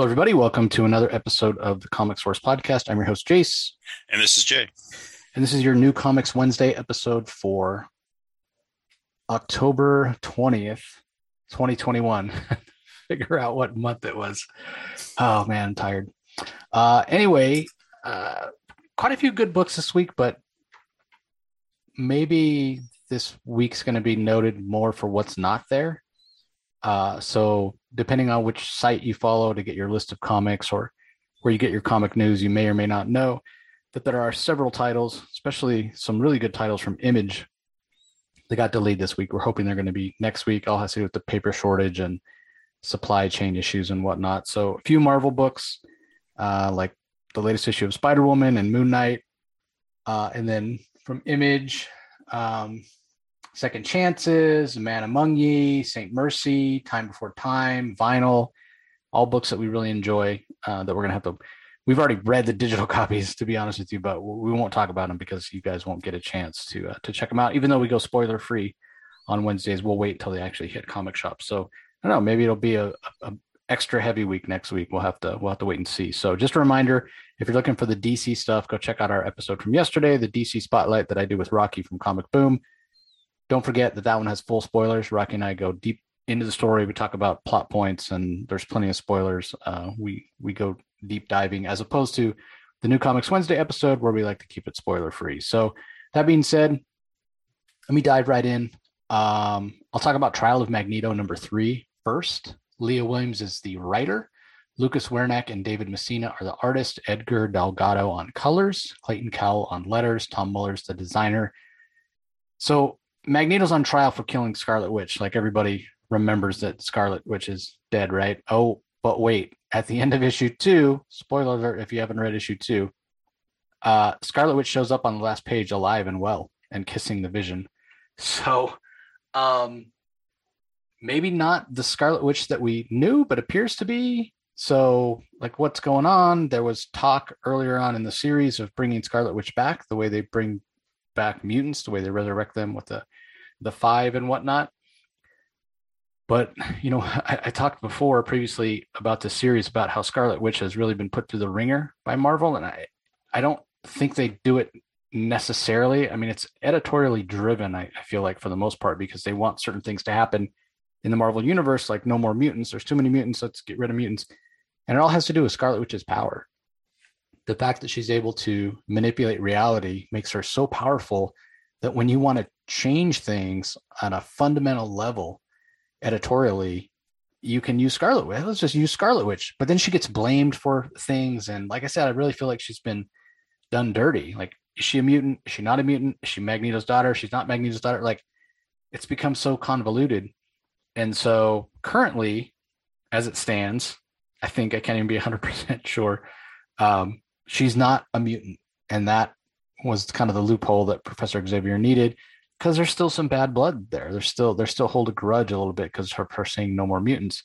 Hello, everybody. Welcome to another episode of the Comic Source Podcast. I'm your host, Jace. And this is Jay. And this is your new Comics Wednesday episode for October 20th, 2021. Figure out what month it was. Oh, man, I'm tired. Uh, anyway, uh, quite a few good books this week, but maybe this week's going to be noted more for what's not there. Uh, so depending on which site you follow to get your list of comics or where you get your comic news, you may or may not know that there are several titles, especially some really good titles from Image. They got delayed this week. We're hoping they're going to be next week. All has to do with the paper shortage and supply chain issues and whatnot. So a few Marvel books, uh, like the latest issue of Spider Woman and Moon Knight, uh, and then from Image, um, Second Chances, Man Among Ye, Saint Mercy, Time Before Time, Vinyl, all books that we really enjoy uh, that we're going to have to. We've already read the digital copies, to be honest with you, but we won't talk about them because you guys won't get a chance to uh, to check them out. Even though we go spoiler free on Wednesdays, we'll wait until they actually hit comic shops. So I don't know, maybe it'll be a, a extra heavy week next week. We'll have to we'll have to wait and see. So just a reminder, if you're looking for the DC stuff, go check out our episode from yesterday, the DC spotlight that I do with Rocky from Comic Boom. Don't forget that that one has full spoilers. Rocky and I go deep into the story. We talk about plot points, and there's plenty of spoilers. Uh, we we go deep diving as opposed to the new Comics Wednesday episode where we like to keep it spoiler free. So that being said, let me dive right in. Um, I'll talk about Trial of Magneto number three first. Leah Williams is the writer. Lucas Werneck and David Messina are the artist. Edgar Delgado on colors. Clayton Cowles on letters. Tom Muller's the designer. So Magneto's on trial for killing Scarlet Witch. Like everybody remembers that Scarlet Witch is dead, right? Oh, but wait, at the end of issue two, spoiler alert if you haven't read issue two, uh, Scarlet Witch shows up on the last page alive and well and kissing the vision. So, um, maybe not the Scarlet Witch that we knew, but appears to be. So, like, what's going on? There was talk earlier on in the series of bringing Scarlet Witch back, the way they bring back mutants, the way they resurrect them with the the five and whatnot. But you know, I, I, talked before previously about the series about how Scarlet Witch has really been put through the ringer by Marvel, and I I don't think they do it necessarily. I mean, it's editorially driven. I, I feel like for the most part because they want certain things to happen in the Marvel universe, like no more mutants. There's too many mutants. Let's get rid of mutants, and it all has to do with Scarlet Witch's power the fact that she's able to manipulate reality makes her so powerful that when you want to change things on a fundamental level editorially you can use scarlet witch. Let's just use scarlet witch. But then she gets blamed for things. And like i said i really feel like she's been done dirty. Like is she a mutant? Is she not a mutant? Is she magneto's daughter? She's not magneto's daughter. Like it's become so convoluted. And so currently as it stands i think i can't even be 100% sure um, she's not a mutant. And that was kind of the loophole that Professor Xavier needed because there's still some bad blood there. There's still there's still hold a grudge a little bit because her, her saying no more mutants.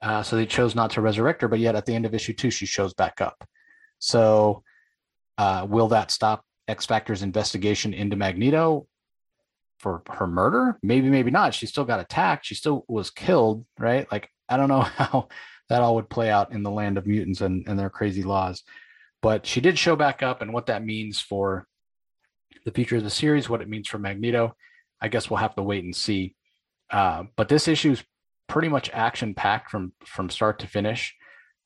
Uh, so they chose not to resurrect her, but yet at the end of issue two, she shows back up. So uh, will that stop X Factor's investigation into Magneto for her murder? Maybe, maybe not. She still got attacked. She still was killed, right? Like I don't know how that all would play out in the land of mutants and, and their crazy laws. But she did show back up, and what that means for the future of the series, what it means for Magneto, I guess we'll have to wait and see. Uh, but this issue is pretty much action packed from from start to finish,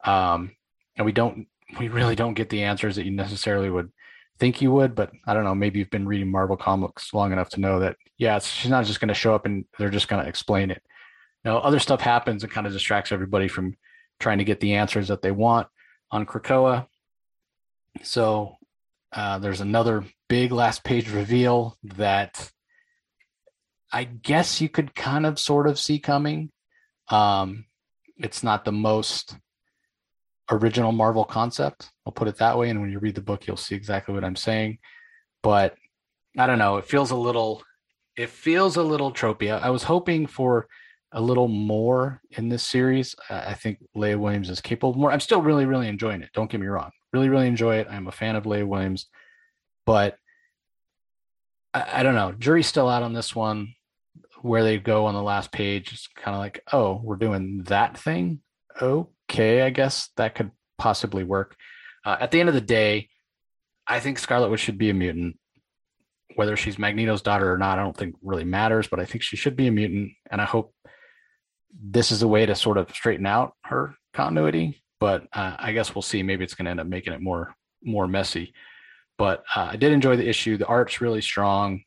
um, and we don't we really don't get the answers that you necessarily would think you would. But I don't know, maybe you've been reading Marvel comics long enough to know that yeah, she's not just going to show up and they're just going to explain it. Now, other stuff happens and kind of distracts everybody from trying to get the answers that they want on Krakoa. So uh, there's another big last page reveal that I guess you could kind of sort of see coming. Um, it's not the most original Marvel concept. I'll put it that way. And when you read the book, you'll see exactly what I'm saying. But I don't know. It feels a little, it feels a little tropey. I was hoping for a little more in this series. I think Leah Williams is capable of more. I'm still really, really enjoying it. Don't get me wrong. Really, really enjoy it. I'm a fan of Leah Williams, but I, I don't know. Jury's still out on this one. Where they go on the last page, it's kind of like, oh, we're doing that thing. okay. I guess that could possibly work. Uh, at the end of the day, I think Scarlet Witch should be a mutant. Whether she's Magneto's daughter or not, I don't think really matters, but I think she should be a mutant. And I hope this is a way to sort of straighten out her continuity. But uh, I guess we'll see. Maybe it's going to end up making it more more messy. But uh, I did enjoy the issue. The art's really strong,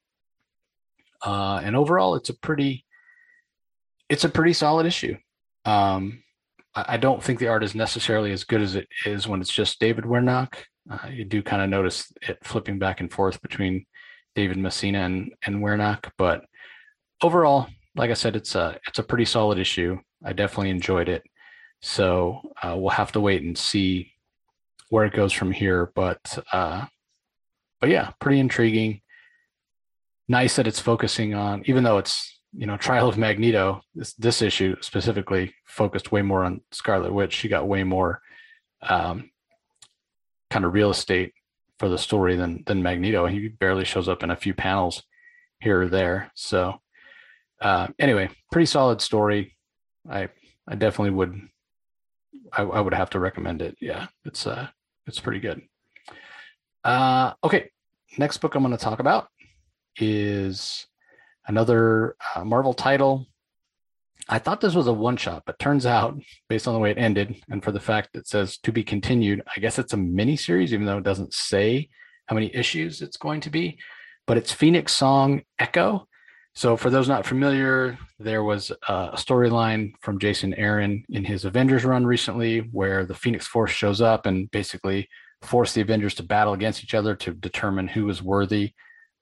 uh, and overall, it's a pretty it's a pretty solid issue. Um, I, I don't think the art is necessarily as good as it is when it's just David Werneck. Uh, you do kind of notice it flipping back and forth between David Messina and and Werneck, but overall, like I said, it's a it's a pretty solid issue. I definitely enjoyed it. So uh, we'll have to wait and see where it goes from here. But uh, but yeah, pretty intriguing. Nice that it's focusing on, even though it's you know trial of Magneto. This this issue specifically focused way more on Scarlet Witch. She got way more um, kind of real estate for the story than than Magneto. He barely shows up in a few panels here or there. So uh, anyway, pretty solid story. I I definitely would I, I would have to recommend it. Yeah, it's uh it's pretty good. Uh, okay, next book I'm going to talk about is another uh, Marvel title. I thought this was a one shot, but turns out, based on the way it ended, and for the fact it says to be continued, I guess it's a mini series, even though it doesn't say how many issues it's going to be. But it's Phoenix Song Echo. So, for those not familiar, there was a storyline from Jason Aaron in his Avengers run recently where the Phoenix Force shows up and basically forced the Avengers to battle against each other to determine who was worthy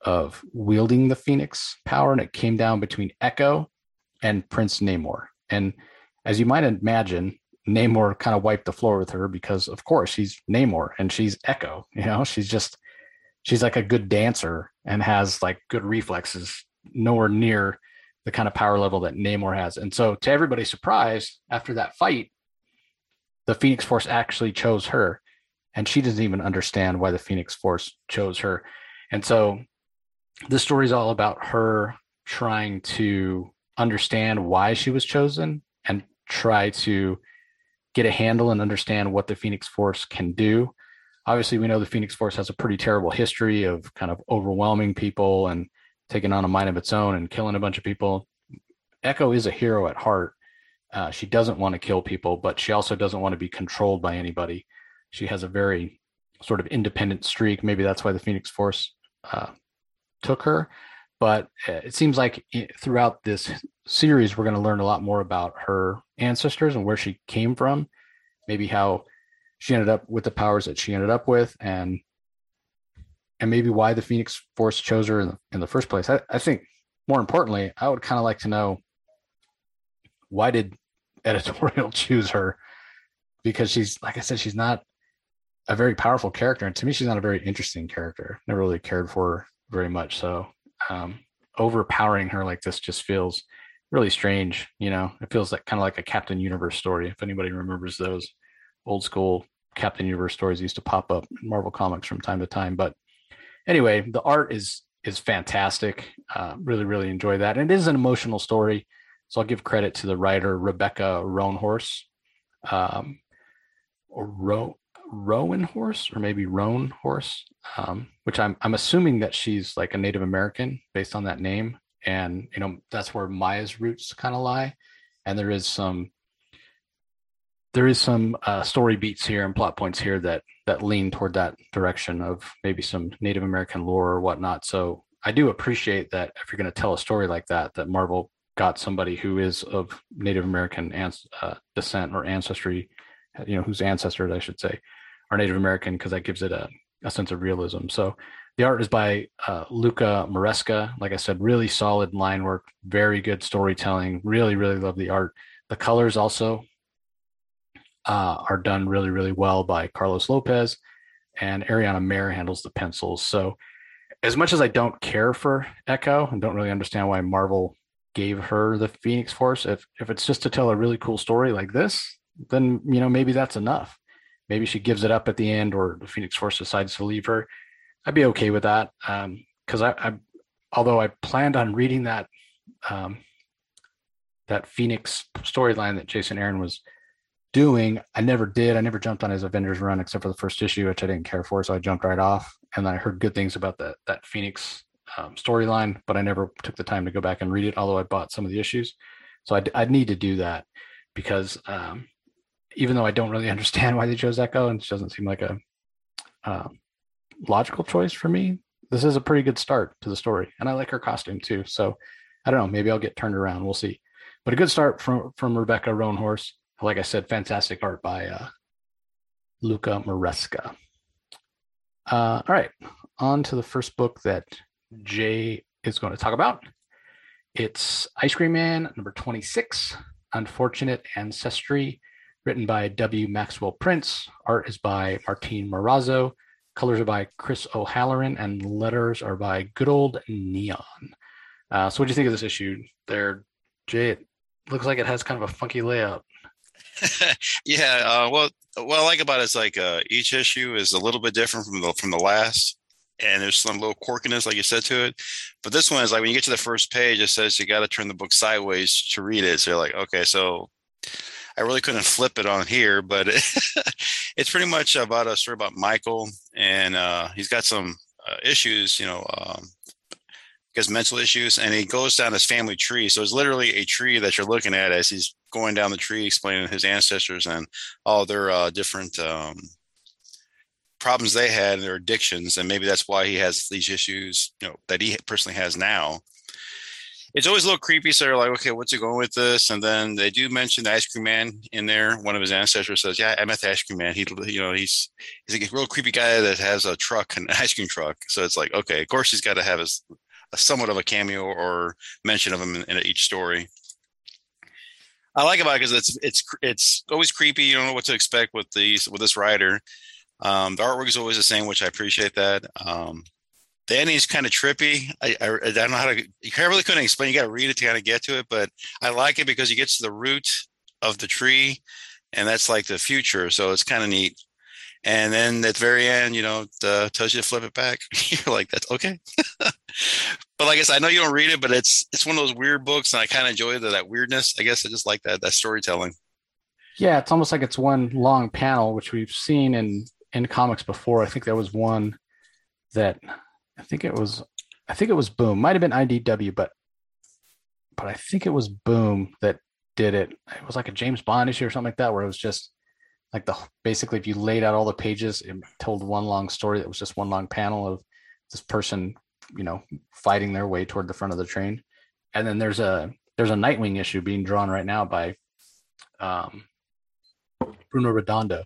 of wielding the Phoenix power. And it came down between Echo and Prince Namor. And as you might imagine, Namor kind of wiped the floor with her because, of course, she's Namor and she's Echo. You know, she's just, she's like a good dancer and has like good reflexes, nowhere near the kind of power level that Namor has. And so, to everybody's surprise, after that fight, the Phoenix Force actually chose her and she doesn't even understand why the Phoenix Force chose her. And so this story is all about her trying to understand why she was chosen and try to get a handle and understand what the Phoenix Force can do. Obviously, we know the Phoenix Force has a pretty terrible history of kind of overwhelming people and taking on a mind of its own and killing a bunch of people. Echo is a hero at heart. Uh, she doesn't want to kill people, but she also doesn't want to be controlled by anybody she has a very sort of independent streak. Maybe that's why the Phoenix Force uh, took her. But uh, it seems like throughout this series, we're going to learn a lot more about her ancestors and where she came from, maybe how she ended up with the powers that she ended up with, and and maybe why the Phoenix Force chose her in the, in the first place. I, I think more importantly, I would kind of like to know why did editorial choose her because she's like I said, she's not a very powerful character, and to me, she's not a very interesting character. Never really cared for her very much. So um, overpowering her like this just feels really strange. You know, it feels like kind of like a Captain Universe story. If anybody remembers those old school Captain Universe stories used to pop up in Marvel comics from time to time. But anyway, the art is is fantastic. Uh, really, really enjoy that. And it is an emotional story. So I'll give credit to the writer Rebecca Roanhorse, um, or Ro Rowan horse or maybe Roan horse, um, which I'm I'm assuming that she's like a Native American based on that name, and you know that's where Maya's roots kind of lie, and there is some there is some uh, story beats here and plot points here that that lean toward that direction of maybe some Native American lore or whatnot. So I do appreciate that if you're going to tell a story like that, that Marvel got somebody who is of Native American ans- uh, descent or ancestry, you know, whose ancestors I should say are Native American because that gives it a, a sense of realism. So the art is by uh, Luca Maresca. Like I said, really solid line work, very good storytelling. Really, really love the art. The colors also uh, are done really, really well by Carlos Lopez, and Ariana Maher handles the pencils. So as much as I don't care for Echo and don't really understand why Marvel gave her the Phoenix Force, if if it's just to tell a really cool story like this, then you know maybe that's enough maybe she gives it up at the end or the Phoenix Force decides to leave her. I'd be okay with that. Um, cause I, I, although I planned on reading that, um, that Phoenix storyline that Jason Aaron was doing. I never did. I never jumped on his Avengers run except for the first issue, which I didn't care for, so I jumped right off. And then I heard good things about that that Phoenix um, storyline, but I never took the time to go back and read it. Although I bought some of the issues, so I'd, I'd need to do that because um, even though I don't really understand why they chose Echo, and it doesn't seem like a um, logical choice for me, this is a pretty good start to the story, and I like her costume too. So I don't know, maybe I'll get turned around. We'll see. But a good start from from Rebecca Roanhorse. Like I said, fantastic art by uh, Luca Maresca. Uh, all right, on to the first book that Jay is going to talk about. It's Ice Cream Man, number 26, Unfortunate Ancestry, written by W. Maxwell Prince. Art is by Martine Morazzo. Colors are by Chris O'Halloran, and letters are by Good Old Neon. Uh, so, what do you think of this issue there, Jay? It looks like it has kind of a funky layout. yeah, uh, well, what I like about it is like uh, each issue is a little bit different from the from the last, and there's some little quirkiness, like you said, to it. But this one is like when you get to the first page, it says you got to turn the book sideways to read it. So you're like, okay, so I really couldn't flip it on here, but it, it's pretty much about a story about Michael, and uh, he's got some uh, issues, you know, um, has mental issues, and he goes down his family tree. So it's literally a tree that you're looking at as he's going down the tree, explaining his ancestors and all their uh, different um, problems they had, and their addictions, and maybe that's why he has these issues, you know, that he personally has now it's always a little creepy. So they're like, okay, what's it going with this? And then they do mention the ice cream man in there. One of his ancestors says, yeah, I met the ice cream man. He, you know, he's he's a real creepy guy that has a truck, an ice cream truck. So it's like, okay, of course he's got to have his, a somewhat of a cameo or mention of him in, in each story. I like about it because it's it's it's always creepy. You don't know what to expect with these with this writer. Um, the artwork is always the same, which I appreciate that. Um, Danny's kind of trippy. I, I, I, don't know how to. You can't really couldn't explain. You got to read it to kind of get to it, but I like it because he gets to the root of the tree, and that's like the future. So it's kind of neat. And then at the very end, you know, the, tells you to flip it back. You're like, that's okay. but like I said, I know you don't read it, but it's it's one of those weird books, and I kind of enjoy the, that weirdness. I guess I just like that that storytelling. Yeah, it's almost like it's one long panel, which we've seen in in comics before. I think there was one that I think it was I think it was Boom. Might have been IDW, but but I think it was Boom that did it. It was like a James Bond issue or something like that, where it was just like the basically if you laid out all the pages, it told one long story that was just one long panel of this person, you know, fighting their way toward the front of the train. And then there's a there's a Nightwing issue being drawn right now by um, Bruno Redondo.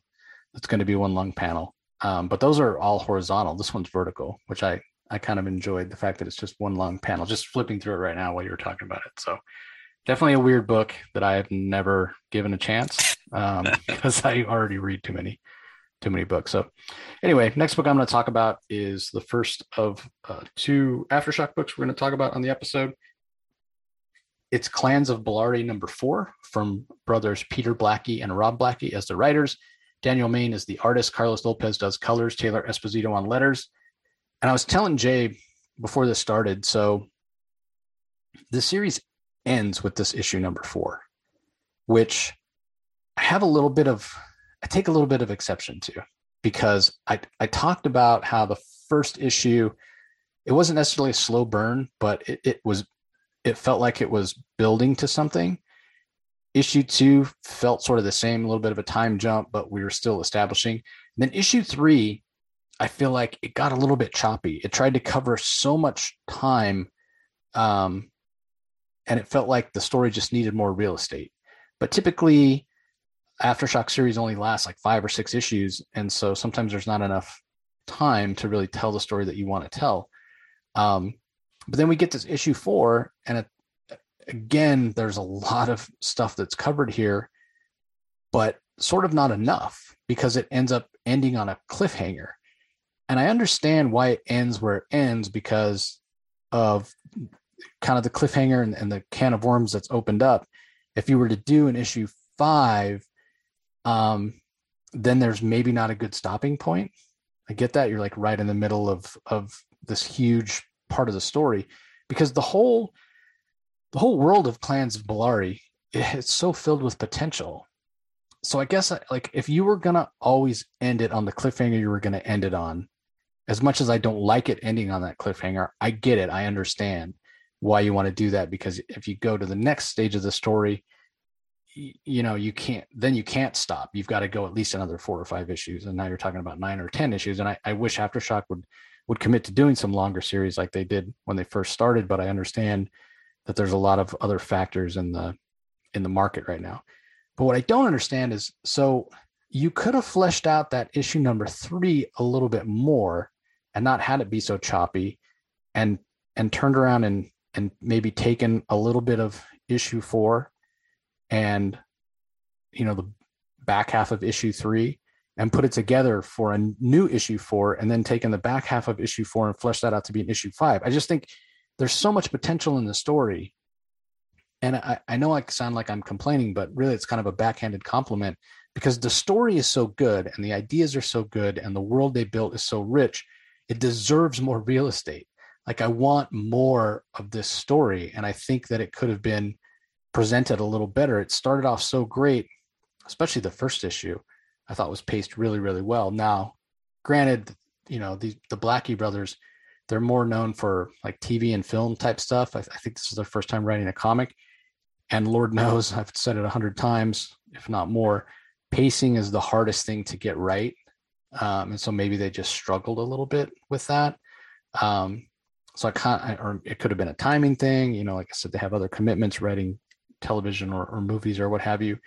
That's going to be one long panel. Um, but those are all horizontal. This one's vertical, which I I kind of enjoyed the fact that it's just one long panel. Just flipping through it right now while you were talking about it. So definitely a weird book that I have never given a chance um, because I already read too many too many books. So anyway, next book I'm going to talk about is the first of uh, two aftershock books we're going to talk about on the episode. It's Clans of Belari number four from brothers Peter Blackie and Rob Blackie as the writers. Daniel Main is the artist. Carlos Lopez does colors. Taylor Esposito on letters. And I was telling Jay before this started, so the series ends with this issue number four, which I have a little bit of, I take a little bit of exception to because I, I talked about how the first issue, it wasn't necessarily a slow burn, but it, it was, it felt like it was building to something. Issue two felt sort of the same, a little bit of a time jump, but we were still establishing. And then issue three I feel like it got a little bit choppy. It tried to cover so much time, um, and it felt like the story just needed more real estate. But typically, aftershock series only lasts like five or six issues, and so sometimes there's not enough time to really tell the story that you want to tell. Um, but then we get to issue four, and it, again, there's a lot of stuff that's covered here, but sort of not enough because it ends up ending on a cliffhanger and I understand why it ends where it ends because of kind of the cliffhanger and, and the can of worms that's opened up. If you were to do an issue five, um, then there's maybe not a good stopping point. I get that you're like right in the middle of of this huge part of the story because the whole the whole world of clans of Belari it's so filled with potential so I guess like if you were gonna always end it on the cliffhanger you were gonna end it on, as much as I don't like it ending on that cliffhanger, I get it. I understand why you want to do that because if you go to the next stage of the story, you, know you can't then you can't stop. You've got to go at least another four or five issues, and now you're talking about nine or ten issues. And I, I wish Aftershock would would commit to doing some longer series like they did when they first started, but I understand that there's a lot of other factors in the in the market right now. But what I don't understand is so you could have fleshed out that issue number three a little bit more and not had it be so choppy and and turned around and and maybe taken a little bit of issue four and you know the back half of issue three and put it together for a new issue four and then taken the back half of issue four and flesh that out to be an issue five i just think there's so much potential in the story and I, I know I sound like I'm complaining, but really it's kind of a backhanded compliment because the story is so good and the ideas are so good and the world they built is so rich, it deserves more real estate. Like I want more of this story, and I think that it could have been presented a little better. It started off so great, especially the first issue. I thought was paced really, really well. Now, granted, you know the the Blackie brothers, they're more known for like TV and film type stuff. I, I think this is their first time writing a comic and Lord knows, I've said it a hundred times, if not more, pacing is the hardest thing to get right. Um, and so maybe they just struggled a little bit with that. Um, so I can't, or it could have been a timing thing. You know, like I said, they have other commitments, writing television or, or movies or what have you.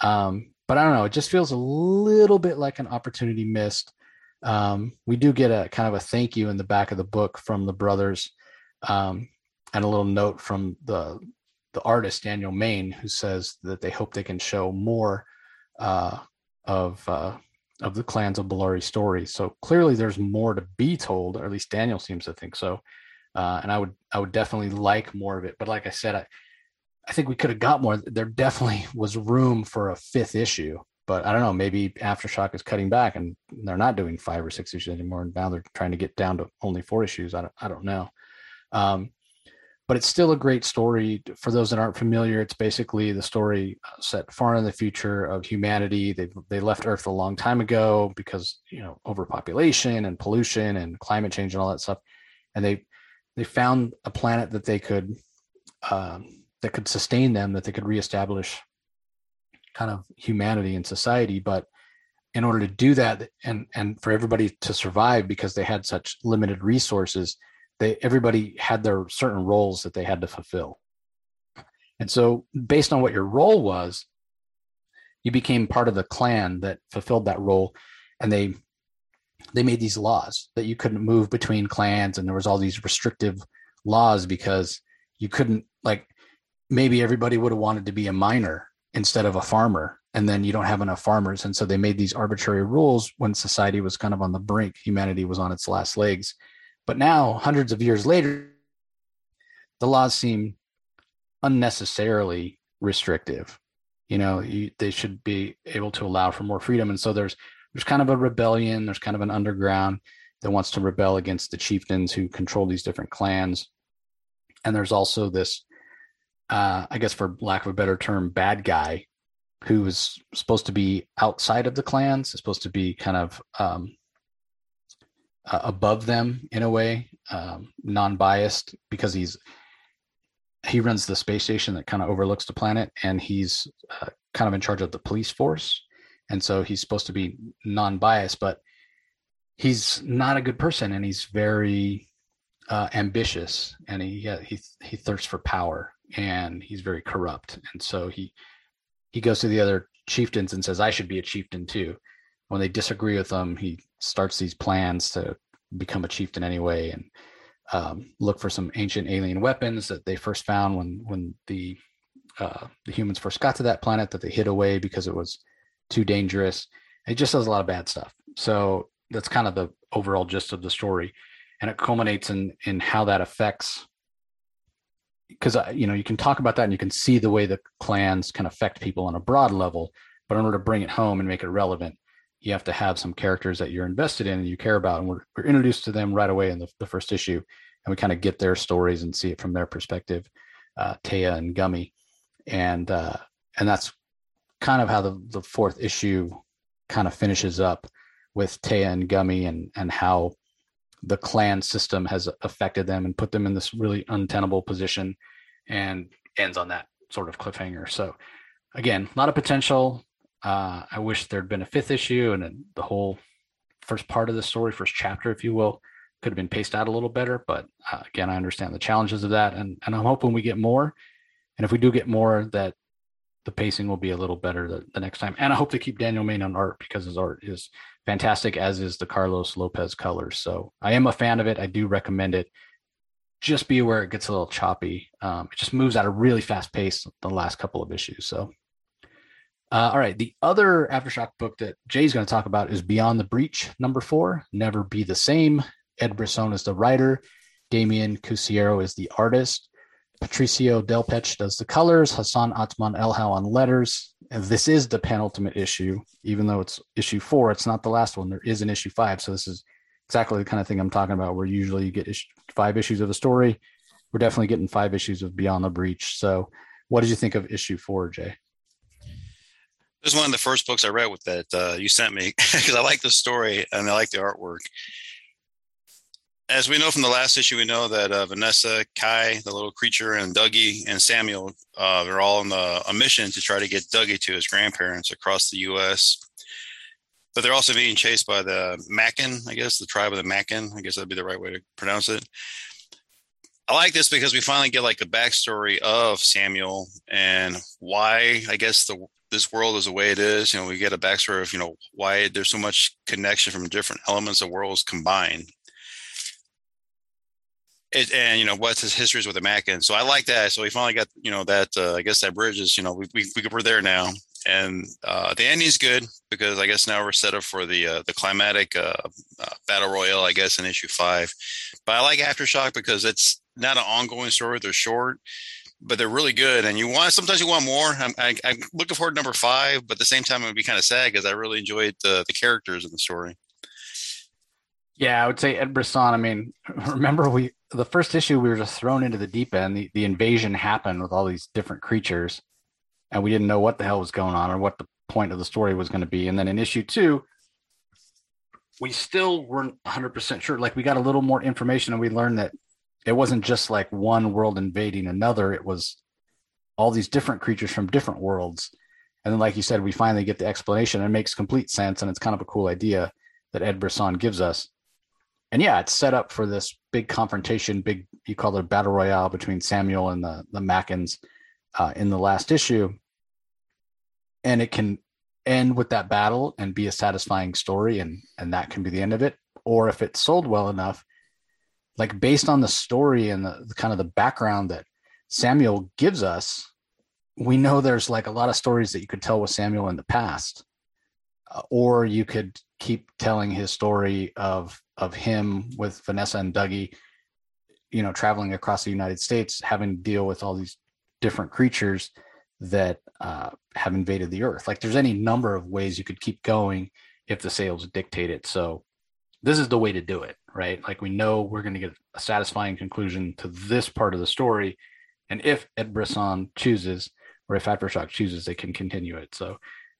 Um, but I don't know. It just feels a little bit like an opportunity missed. Um, we do get a kind of a thank you in the back of the book from the brothers, um, and a little note from the the artist Daniel Main, who says that they hope they can show more uh, of uh, of the clans of Belari story. So clearly, there's more to be told, or at least Daniel seems to think so. Uh, and I would I would definitely like more of it. But like I said, I, I think we could have got more. There definitely was room for a fifth issue, but I don't know. Maybe Aftershock is cutting back, and they're not doing five or six issues anymore. And now they're trying to get down to only four issues. I don't I don't know. Um, but it's still a great story for those that aren't familiar it's basically the story uh, set far in the future of humanity they they left earth a long time ago because you know overpopulation and pollution and climate change and all that stuff and they they found a planet that they could um, that could sustain them that they could reestablish kind of humanity and society. But in order to do that and and for everybody to survive because they had such limited resources they everybody had their certain roles that they had to fulfill. And so based on what your role was you became part of the clan that fulfilled that role and they they made these laws that you couldn't move between clans and there was all these restrictive laws because you couldn't like maybe everybody would have wanted to be a miner instead of a farmer and then you don't have enough farmers and so they made these arbitrary rules when society was kind of on the brink humanity was on its last legs but now, hundreds of years later, the laws seem unnecessarily restrictive. You know, you, they should be able to allow for more freedom. And so there's there's kind of a rebellion. There's kind of an underground that wants to rebel against the chieftains who control these different clans. And there's also this, uh, I guess, for lack of a better term, bad guy who is supposed to be outside of the clans, is supposed to be kind of um, uh, above them in a way, um, non-biased because he's he runs the space station that kind of overlooks the planet, and he's uh, kind of in charge of the police force, and so he's supposed to be non-biased, but he's not a good person, and he's very uh, ambitious, and he he he thirsts for power, and he's very corrupt, and so he he goes to the other chieftains and says, "I should be a chieftain too." When they disagree with him, he starts these plans to become a chieftain anyway and um, look for some ancient alien weapons that they first found when when the uh, the humans first got to that planet that they hid away because it was too dangerous. It just does a lot of bad stuff. So that's kind of the overall gist of the story, and it culminates in in how that affects. Because you know you can talk about that and you can see the way the clans can affect people on a broad level, but in order to bring it home and make it relevant, you have to have some characters that you're invested in and you care about. And we're, we're introduced to them right away in the, the first issue. And we kind of get their stories and see it from their perspective, uh, Taya and Gummy. And, uh, and that's kind of how the, the fourth issue kind of finishes up with Taya and Gummy and and how the clan system has affected them and put them in this really untenable position and ends on that sort of cliffhanger. So again, a lot of potential. Uh, I wish there'd been a fifth issue and the whole first part of the story, first chapter, if you will, could have been paced out a little better. But uh, again, I understand the challenges of that, and and I'm hoping we get more. And if we do get more, that the pacing will be a little better the, the next time. And I hope they keep Daniel Main on art because his art is fantastic, as is the Carlos Lopez colors. So I am a fan of it. I do recommend it. Just be aware it gets a little choppy. Um, it just moves at a really fast pace the last couple of issues. So, uh, all right. The other Aftershock book that Jay's going to talk about is Beyond the Breach, number four, Never Be the Same. Ed Brisson is the writer. Damian Couceiro is the artist. Patricio Delpeche does the colors, Hassan Otsmane-Elhaou on letters. And this is the penultimate issue, even though it's issue four, it's not the last one. There is an issue five. So this is exactly the kind of thing I'm talking about, where usually you get issue, five issues of a story. We're definitely getting five issues of Beyond the Breach. So what did you think of issue four, Jay? This is one of the first books I read with that uh, you sent me because I like the story and I like the artwork as we know from the last issue, we know that uh, Vanessa, Kai, the little creature, and Dougie and Samuel uh, are all on a, a mission to try to get Dougie to his grandparents across the U.S. But they're also being chased by the Macken, I guess, the tribe of the Macken. I guess that'd be the right way to pronounce it. I like this because we finally get like the backstory of Samuel and why I guess the this world is the way it is. You know, we get a backstory of you know why there's so much connection from different elements of worlds combined it, and you know what's his histories with the Mackin. So I like that. So we finally got you know that uh, I guess that bridge is you know we, we, we are there now, and uh, the ending is good because I guess now we're set up for the uh, the climatic uh, uh, battle royale I guess in issue five. But I like Aftershock because it's not an ongoing story. They're short, but they're really good. And you want sometimes you want more. I'm, i am looking forward to number five, but at the same time it would be kind of sad because I really enjoyed the the characters in the story. Yeah, I would say Ed Brisson. I mean, remember we the first issue we were just thrown into the deep end. The, the invasion happened with all these different creatures, and we didn't know what the hell was going on or what the point of the story was going to be. And then in issue two, we still weren't 100% sure. Like we got a little more information, and we learned that it wasn't just like one world invading another. It was all these different creatures from different worlds. And then, like you said, we finally get the explanation. And it makes complete sense, and it's kind of a cool idea that Ed Brisson gives us and yeah, it's set up for this big confrontation, big you call it a battle royale between Samuel and the the Mackins uh, in the last issue, and it can end with that battle and be a satisfying story, and and that can be the end of it. Or if it's sold well enough, like based on the story and the, the kind of the background that Samuel gives us, we know there's like a lot of stories that you could tell with Samuel in the past, uh, or you could keep telling his story of of him with Vanessa and Dougie, you know, traveling across the United States, having to deal with all these different creatures that uh, have invaded the earth. Like there's any number of ways you could keep going if the sales dictate it. So this is the way to do it, right? Like we know we're going to get a satisfying conclusion to this part of the story. And if Ed Brisson chooses, or if Aftershock chooses, they can continue it. So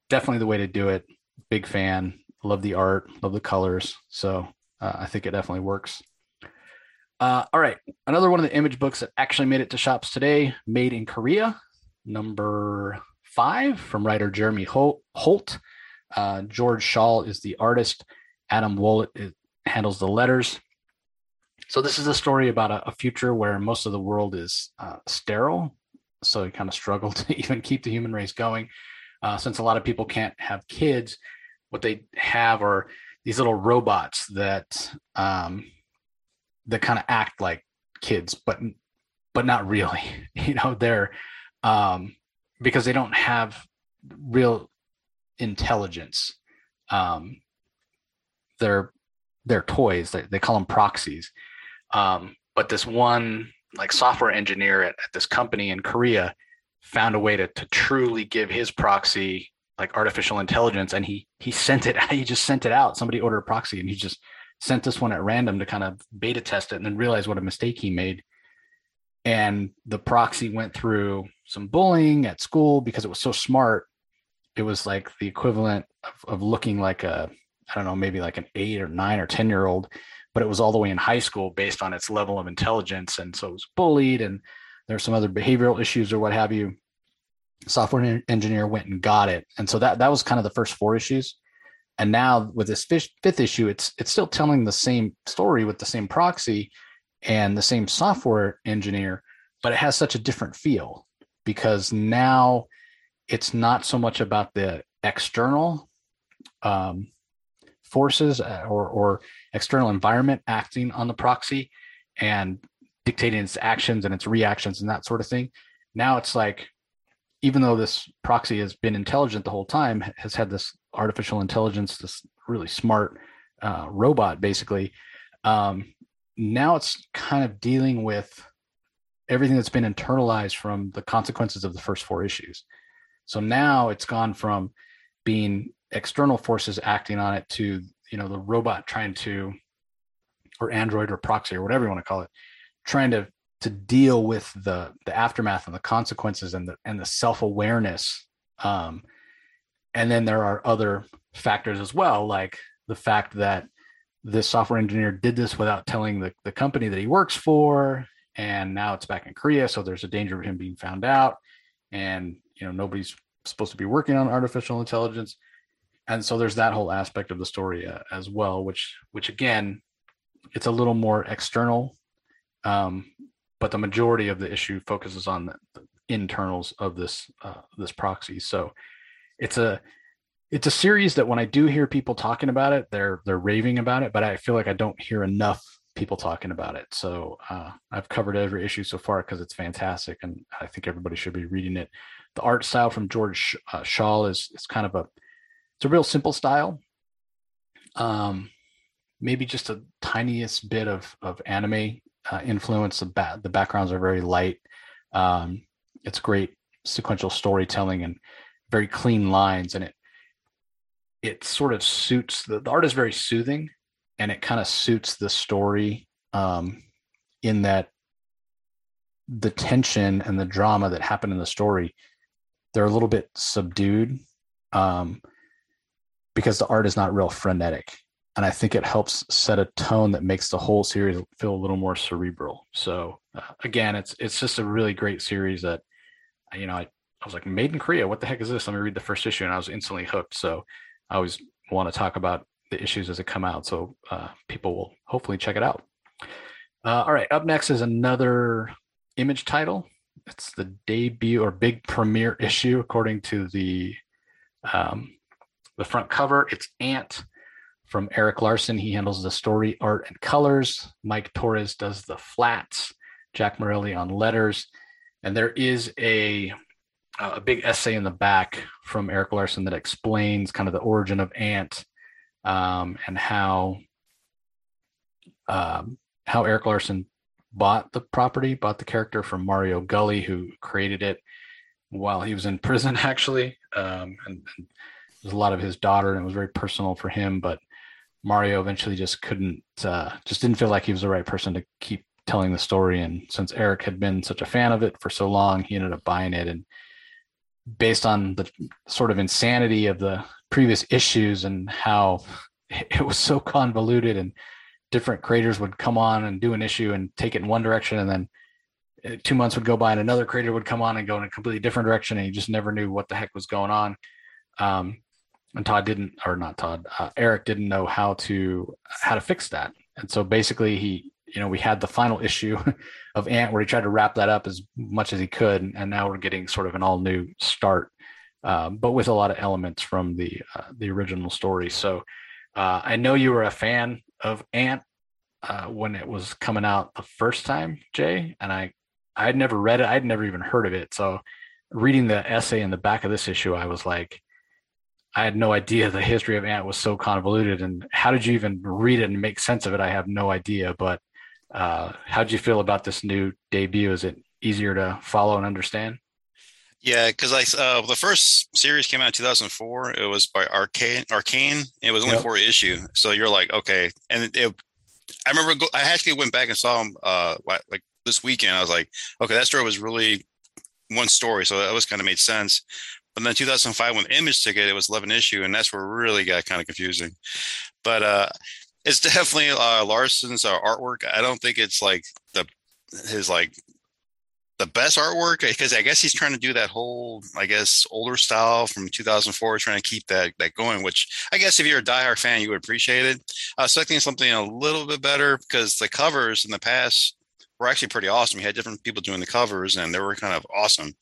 definitely the way to do it. Big fan. Love the art, love the colors. So uh, I think it definitely works. Uh, all right, another one of the image books that actually made it to shops today, Made in Korea, number five from writer Jeremy Holt. Uh, George Schall is the artist. Adam Wollet handles the letters. So this is a story about a, a future where most of the world is uh, sterile. So you kind of struggle to even keep the human race going, uh, since a lot of people can't have kids. What they have are these little robots that um, that kind of act like kids, but but not really. You know, they're um, because they don't have real intelligence. Um, they're they're toys. They, they call them proxies. Um, but this one like software engineer at, at this company in Korea found a way to to truly give his proxy like artificial intelligence and he he sent it he just sent it out. Somebody ordered a proxy and he just sent this one at random to kind of beta test it and then realize what a mistake he made. And the proxy went through some bullying at school because it was so smart. It was like the equivalent of, of looking like a I don't know maybe like an eight or nine or ten year old, but it was all the way in high school based on its level of intelligence, and so it was bullied and there's some other behavioral issues or what have you. Software engineer went and got it, and so that that was kind of the first four issues. And now with this fifth, issue, it's it's still telling the same story with the same proxy and the same software engineer, but it has such a different feel because now it's not so much about the external um, forces uh, or, or external environment acting on the proxy and dictating its actions and its reactions and that sort of thing. Now it's like, even though this proxy has been intelligent the whole time, has had this artificial intelligence, this really smart uh, robot, basically. Um, now it's kind of dealing with everything that's been internalized from the consequences of the first four issues. So now it's gone from being external forces acting on it to, you know, the robot trying to, or Android or proxy or whatever you want to call it, trying to to deal with the the aftermath and the consequences and the and the self-awareness. Um, and then there are other factors as well, like the fact that this software engineer did this without telling the, the company that he works for and now it's back in korea so there's a danger of him being found out and you know nobody's supposed to be working on artificial intelligence and so there's that whole aspect of the story uh, as well which which again it's a little more external um, but the majority of the issue focuses on the, the internals of this uh, this proxy so it's a it's a series that when i do hear people talking about it they're they're raving about it but i feel like i don't hear enough people talking about it. So uh, I've covered every issue so far because it's fantastic, and I think everybody should be reading it. The art style from George uh, Schall is is kind of a it's a real simple style. Um, maybe just a tiniest bit of of anime uh, influence. The ba- the backgrounds are very light. Um, it's great sequential storytelling and very clean lines, and it it sort of suits the, the art is very soothing and it kind of suits the story um, in that the tension and the drama that happened in the story they're a little bit subdued um, because the art is not real frenetic and i think it helps set a tone that makes the whole series feel a little more cerebral so uh, again it's it's just a really great series that you know I, I was like made in korea what the heck is this let me read the first issue and i was instantly hooked so i always want to talk about the issues as they come out. So uh, people will hopefully check it out. Uh, all right, up next is another image title. It's the debut or big premiere issue, according to the um, the front cover. It's Ant from Erik Larsen, He handles the story, art, and colors. Mike Torres does the flats. Jack Morelli on letters, and there is a a big essay in the back from Erik Larsen that explains kind of the origin of Ant um, and how um, how Erik Larsen bought the property, bought the character from Mario Gully, who created it while he was in prison, actually. Um, and, and there's a lot of his daughter, and it was very personal for him. But Mario eventually just couldn't, uh, just didn't feel like he was the right person to keep telling the story. And since Erik had been such a fan of it for so long, he ended up buying it. And based on the sort of insanity of the previous issues and how it was so convoluted and different creators would come on and do an issue and take it in one direction and then uh, two months would go by and another creator would come on and go in a completely different direction and you just never knew what the heck was going on um, and todd didn't or not todd uh, erik didn't know how to how to fix that and so basically he you know we had the final issue of ant where he tried to wrap that up as much as he could and now we're getting sort of an all new start um, but with a lot of elements from the uh, the original story. So uh, I know you were a fan of Ant uh, when it was coming out the first time, Jay, and I I'd never read it. I'd never even heard of it. So reading the essay in the back of this issue, I was like, I had no idea the history of Ant was so convoluted. And how did you even read it and make sense of it? I have no idea. But uh, how did you feel about this new debut? Is it easier to follow and understand? Yeah, because like uh, the first series came out in 2004. It was by Arcane. Arcane. It was only yep. four issue, so you're like, okay. And it, it, I remember go, I actually went back and saw them uh, like this weekend. I was like, okay, that story was really one story, so that was kind of made sense. But then 2005, when Image took it, it was 11 issue, and that's where really got kind of confusing. But uh, it's definitely uh, Larsen's uh, artwork. I don't think it's like the his like the best artwork because I guess he's trying to do that whole, I guess, older style from 2004, trying to keep that that going. Which I guess if you're a diehard fan, you would appreciate it. I was expecting something a little bit better because the covers in the past were actually pretty awesome. We had different people doing the covers, and they were kind of awesome.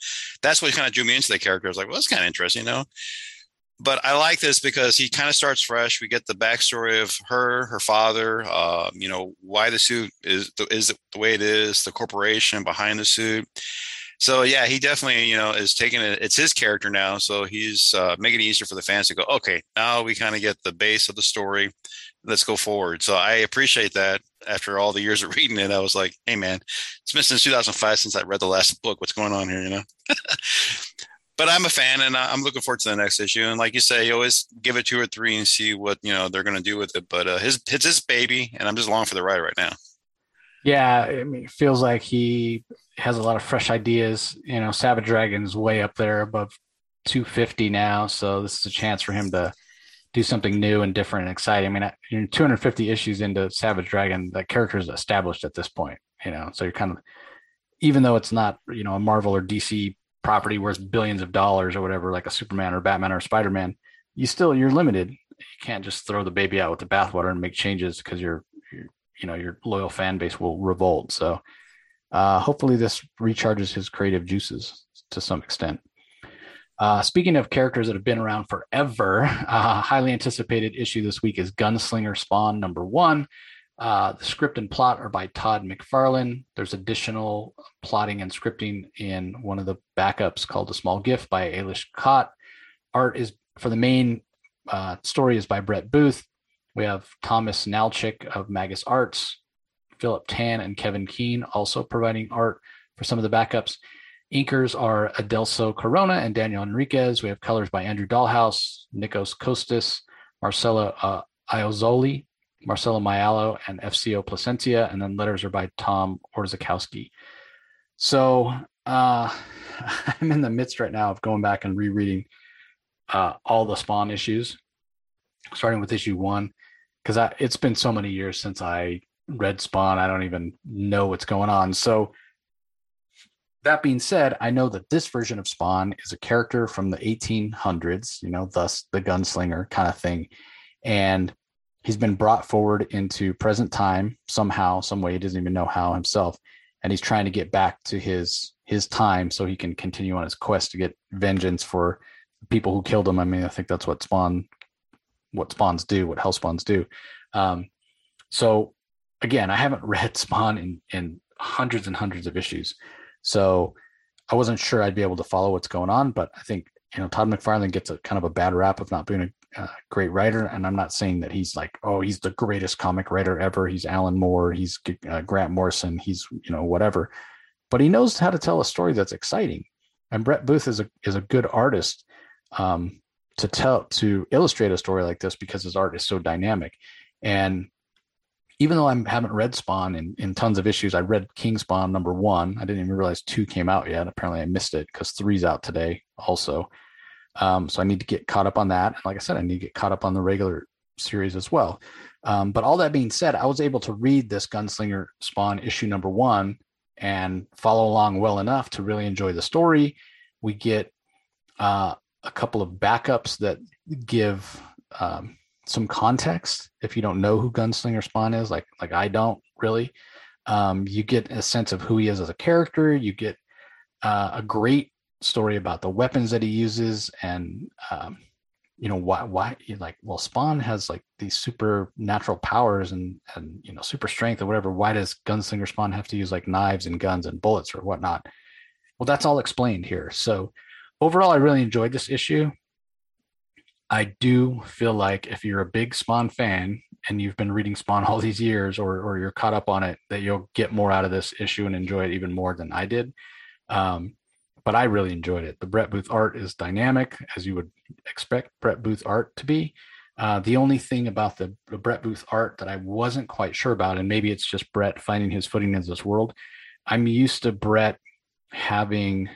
That's what kind of drew me into the character. I was like, well, that's kind of interesting, you know but I like this because he kind of starts fresh. We get the backstory of her, her father, uh, you know, why the suit is the, is the way it is, the corporation behind the suit. So yeah, he definitely, you know, is taking it. It's his character now, so he's uh, making it easier for the fans to go. Okay, now we kind of get the base of the story. Let's go forward. So I appreciate that. After all the years of reading it, I was like, "Hey, man, it's been since 2005 since I read the last book. What's going on here?" You know. but I'm a fan and I'm looking forward to the next issue. And like you say, you always give it two or three and see what you know they're going to do with it. But uh, his it's his baby, and I'm just along for the ride right now. Yeah, I mean, it feels like he has a lot of fresh ideas. You know, Savage Dragon's way up there above 250 now, so this is a chance for him to do something new and different and exciting. I mean, you're 250 issues into Savage Dragon, the character is established at this point. You know, so you're kind of even though it's not you know a Marvel or DC property worth billions of dollars or whatever, like a Superman or Batman or Spider Man, you still you're limited. You can't just throw the baby out with the bathwater and make changes because your, you know your loyal fan base will revolt. So uh, hopefully this recharges his creative juices to some extent. Uh, speaking of characters that have been around forever, uh, highly anticipated issue this week is Gunslinger Spawn number one. Uh, the script and plot are by Todd McFarlane. There's additional plotting and scripting in one of the backups called A Small Gift by Alish Kott. Art is for the main uh, story is by Brett Booth. We have Thomas Nachlik of Magus Arts, Philip Tan and Kevin Keane also providing art for some of the backups. Inkers are Adelso Corona and Daniel Enriquez. We have colors by Andrew Dalhouse, Nikos Koutsis, Marcelo uh, Iozoli, Marcelo Maiolo, and FCO Plascencia, and then letters are by Tom Orzechowski. So uh, I'm in the midst right now of going back and rereading uh, all the Spawn issues, starting with issue one, because it's been so many years since I read Spawn. I don't even know what's going on. So that being said, I know that this version of Spawn is a character from the 1800s, you know, thus the gunslinger kind of thing. And he's been brought forward into present time somehow, some way. He doesn't even know how himself, and he's trying to get back to his his time so he can continue on his quest to get vengeance for people who killed him. I mean, I think that's what Spawn, what Spawns do, what Hell Spawns do. Um, so again, I haven't read Spawn in in hundreds and hundreds of issues, so I wasn't sure I'd be able to follow what's going on. But I think you know Todd McFarlane gets a kind of a bad rap of not being a uh, great writer, and I'm not saying that he's like, oh, he's the greatest comic writer ever. He's Alan Moore, he's uh, Grant Morrison, he's you know whatever, but he knows how to tell a story that's exciting. And Brett Booth is a is a good artist um, to tell to illustrate a story like this because his art is so dynamic. And even though I haven't read Spawn in, in tons of issues, I read King Spawn number one. I didn't even realize two came out yet. Apparently, I missed it because three's out today also. Um, so I need to get caught up on that. And like I said, I need to get caught up on the regular series as well. Um, but all that being said, I was able to read this Gunslinger Spawn issue number one and follow along well enough to really enjoy the story. We get uh, a couple of backups that give um, some context if you don't know who Gunslinger Spawn is, like like I don't really. Um, you get a sense of who he is as a character. You get uh, a great story about the weapons that he uses and um, you know why why like well spawn has like these supernatural powers and and you know super strength or whatever why does gunslinger spawn have to use like knives and guns and bullets or whatnot well that's all explained here so overall i really enjoyed this issue i do feel like if you're a big spawn fan and you've been reading spawn all these years or or you're caught up on it that you'll get more out of this issue and enjoy it even more than i did um, but I really enjoyed it. The Brett Booth art is dynamic, as you would expect Brett Booth art to be. Uh, the only thing about the, the, Brett Booth art that I wasn't quite sure about, and maybe it's just Brett finding his footing in this world. I'm used to Brett having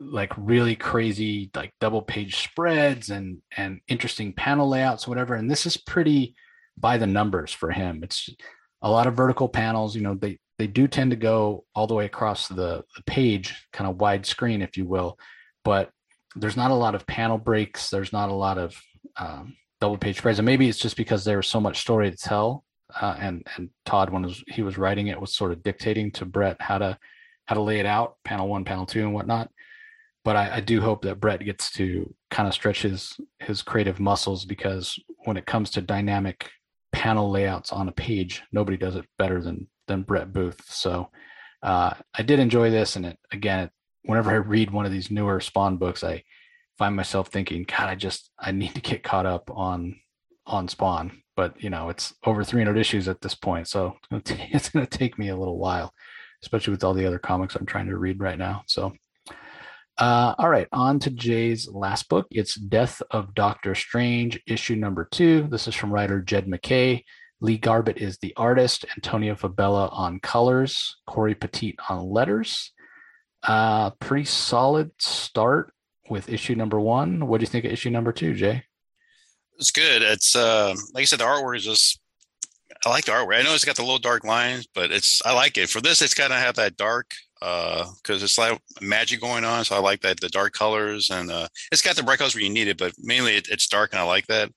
like really crazy like double page spreads and and interesting panel layouts whatever and this is pretty by the numbers for him. It's a lot of vertical panels you know they they do tend to go all the way across the, the page kind of wide screen if you will but there's not a lot of panel breaks there's not a lot of um, double page spreads and maybe it's just because there was so much story to tell uh, and and todd when he was writing it was sort of dictating to brett how to how to lay it out panel one panel two and whatnot but I, I, do hope that Brett gets to kind of stretch his his creative muscles because when it comes to dynamic panel layouts on a page, nobody does it better than than Brett Booth. So uh, I did enjoy this, and it again, it, whenever I read one of these newer Spawn books, I find myself thinking, God, I just I need to get caught up on on Spawn. But you know, it's over 300 issues at this point, so it's going to take me a little while, especially with all the other comics I'm trying to read right now. So uh, all right, on to Jay's last book. It's Death of Doctor Strange, issue number two. This is from writer Jed MacKay. Lee Garbett is the artist, Antonio Fabela on colors, Cory Petit on letters. Uh, pretty solid start with issue number one. What do you think of issue number two, Jay? It's good. It's uh, like I said, the artwork is just. I like the artwork. I know it's got the little dark lines, but it's I like it. For this, it's kind of have that dark because uh, it's like magic going on. So I like that the dark colors and uh, it's got the bright colors where you need it, but mainly it, it's dark and I like that.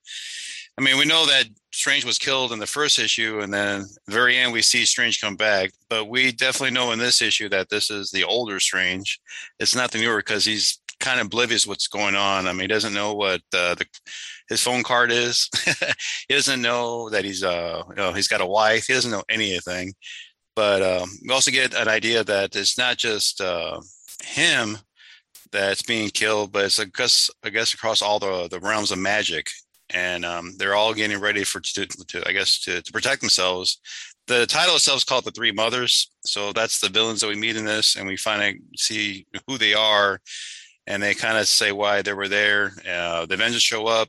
I mean, we know that Strange was killed in the first issue, and then the very end we see Strange come back. But we definitely know in this issue that this is the older Strange. It's not the newer because he's kind of oblivious what's going on. I mean, he doesn't know what uh, the his phone card is. he doesn't know that he's uh you know he's got a wife. He doesn't know anything. But um, we also get an idea that it's not just uh, him that's being killed, but it's I guess I guess across all the the realms of magic, and um, they're all getting ready for to, to I guess to, to protect themselves. The title itself is called the Three Mothers, so that's the villains that we meet in this, and we finally see who they are, and they kind of say why they were there. Uh, the Avengers show up,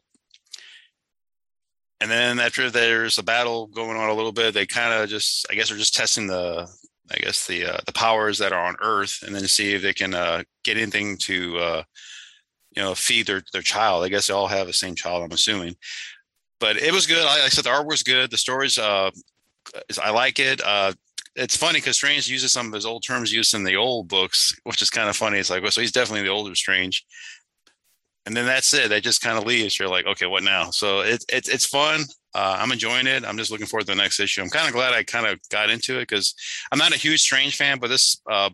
and then after there's a battle going on a little bit, they kind of just, I guess, they're just testing the, I guess the uh, the powers that are on Earth, and then see if they can uh, get anything to, uh, you know, feed their their child. I guess they all have the same child, I'm assuming. But it was good. I, I said the art was good. The stories, uh, I like it. Uh, it's funny because Strange uses some of his old terms used in the old books, which is kind of funny. It's like, well, so he's definitely the older Strange and then that's it. That just kind of leaves. You're like, okay, what now? So it's it's it's fun. Uh, I'm enjoying it. I'm just looking forward to the next issue. I'm kind of glad I kind of got into it because I'm not a huge Strange fan, but this uh,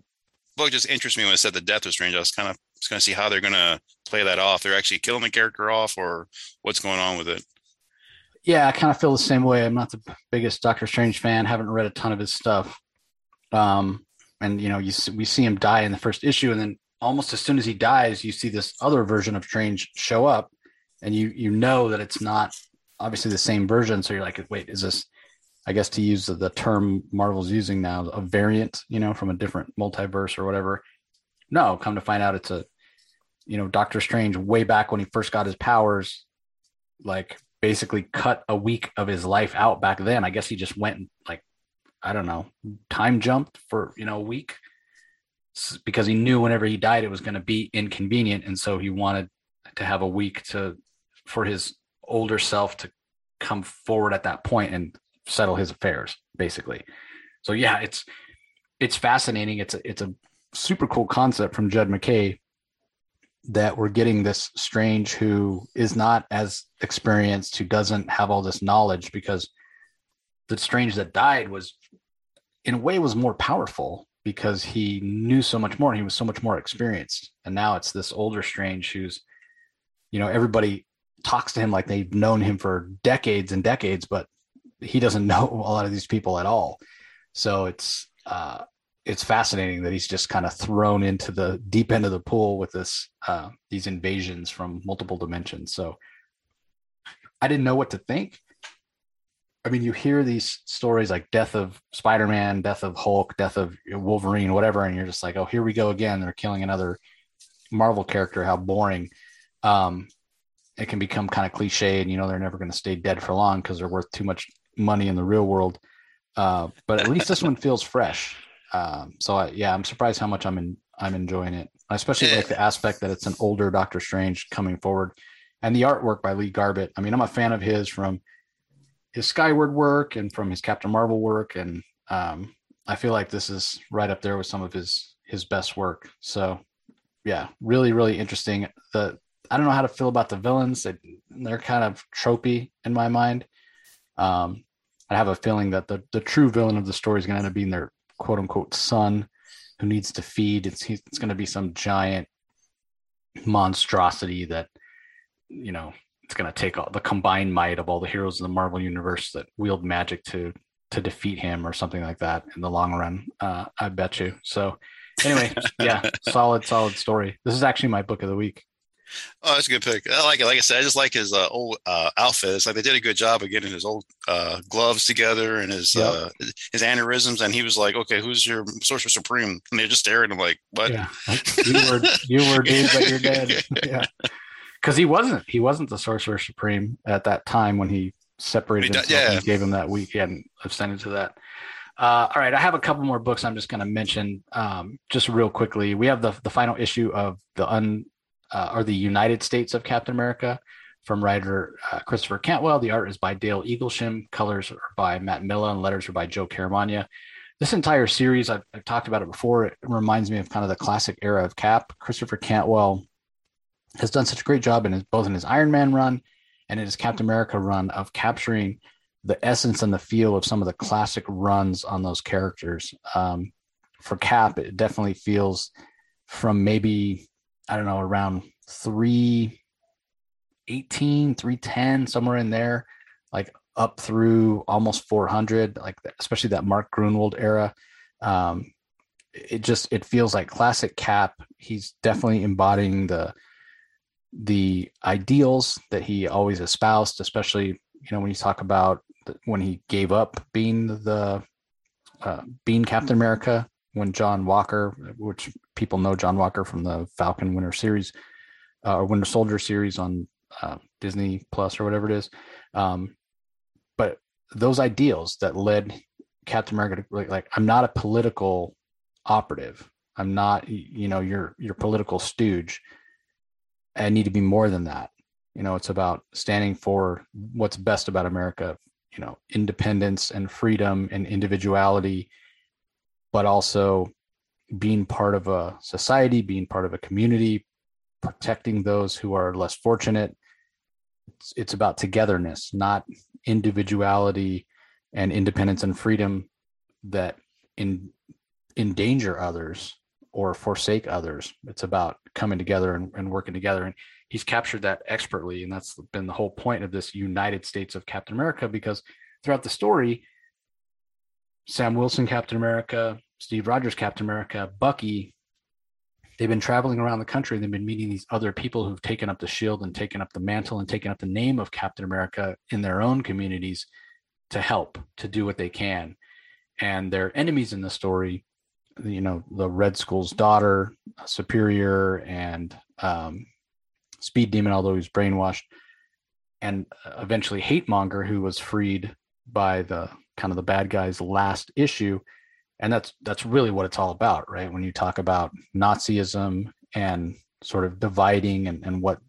book just interests me when it said the death of Strange. I was kind of just going to see how they're going to play that off. They're actually killing the character off, or what's going on with it. Yeah, I kind of feel the same way. I'm not the biggest Doctor Strange fan. Haven't read a ton of his stuff. Um, and you know, you we see him die in the first issue, and then almost as soon as he dies, you see this other version of Strange show up, and you you know that it's not obviously the same version. So you're like, wait, is this? I guess to use the term Marvel's using now, a variant, you know, from a different multiverse or whatever. No, come to find out, it's a, you know, Doctor Strange way back when he first got his powers, like basically cut a week of his life out back then. I guess he just went like, I don't know, time jumped for you know a week because he knew whenever he died it was going to be inconvenient and so he wanted to have a week to for his older self to come forward at that point and settle his affairs basically. So yeah it's it's fascinating. It's a it's a super cool concept from judd MacKay that we're getting this strange who is not as experienced who doesn't have all this knowledge because the strange that died was in a way was more powerful because he knew so much more he was so much more experienced. And now it's this older Strange who's, you know, everybody talks to him like they've known him for decades and decades, but he doesn't know a lot of these people at all. So it's uh, it's fascinating that he's just kind of thrown into the deep end of the pool with this uh, these invasions from multiple dimensions. So I didn't know what to think. I mean, you hear these stories like death of Spider-Man, death of Hulk, death of Wolverine, whatever, and you're just like, oh, here we go again. They're killing another Marvel character. How boring. Um, it can become kind of cliche, and you know they're never going to stay dead for long because they're worth too much money in the real world. Uh, but at least this one feels fresh. Um, so I, yeah, I'm surprised how much I'm in, I'm enjoying it. I especially like the aspect that it's an older Doctor Strange coming forward, and the artwork by Lee Garbett. I mean, I'm a fan of his from his Skyward work and from his Captain Marvel work, and um, I feel like this is right up there with some of his his best work. So, yeah, really, really interesting. The I don't know how to feel about the villains. They, they're kind of tropey in my mind. Um, I have a feeling that the the true villain of the story is going to end up being their quote unquote son, who needs to feed. It's it's going to be some giant monstrosity that you know it's going to take all the combined might of all the heroes in the Marvel universe that wield magic to to defeat him or something like that in the long run. Uh, I bet you. So anyway, yeah, solid, solid story. This is actually my book of the week. Oh, that's a good pick. I like it. Like I said, I just like his uh, old uh, outfit. It's like they did a good job of getting his old uh, gloves together and his yep. Uh, his aneurysms. And he was like, "Okay, who's your Sorcerer Supreme?" And they're just stared at him like, "What? Yeah. you were you were dude, but you're dead." yeah because he wasn't he wasn't the sorcerer supreme at that time when he separated he yeah. and gave him that week. He hadn't ascended to that. Uh, all right, I have a couple more books I'm just going to mention um, just real quickly. We have the the final issue of the un uh, or the United States of Captain America from writer uh, Christopher Cantwell. The art is by Dale Eaglesham, colors are by Matt Milla, and letters are by Joe Caramagna. This entire series, I've, I've talked about it before. It reminds me of kind of the classic era of Cap. Christopher Cantwell has done such a great job in his, both in his Iron Man run and in his Captain America run of capturing the essence and the feel of some of the classic runs on those characters. Um, for Cap, it definitely feels from maybe, I don't know, around 318, 310, somewhere in there, like up through almost 400, like especially that Mark Gruenwald era. Um, it just it feels like classic Cap. He's definitely embodying the the ideals that he always espoused, especially you know when you talk about when he gave up being the uh, being Captain America when John Walker, which people know John Walker from the Falcon Winter series uh, or Winter Soldier series on uh, Disney Plus or whatever it is, um, but those ideals that led Captain America to like, like I'm not a political operative. I'm not you know your your political stooge. I need to be more than that. You know, it's about standing for what's best about America, you know, independence and freedom and individuality, but also being part of a society, being part of a community, protecting those who are less fortunate. It's, it's about togetherness, not individuality and independence and freedom that in endanger others or forsake others. It's about coming together and, and, working together. And he's captured that expertly. And that's been the whole point of this United States of Captain America, because throughout the story, Sam Wilson, Captain America, Steve Rogers, Captain America, Bucky, they've been traveling around the country they've been meeting these other people who've taken up the shield and taken up the mantle and taken up the name of Captain America in their own communities to help, to do what they can. And their enemies in the story you know the Red Skull's daughter, Superia, and um, Speed Demon, although he's brainwashed, and eventually Hate Monger, who was freed by the kind of the bad guys last issue, and that's that's really what it's all about, right? When you talk about Nazism and sort of dividing and, and what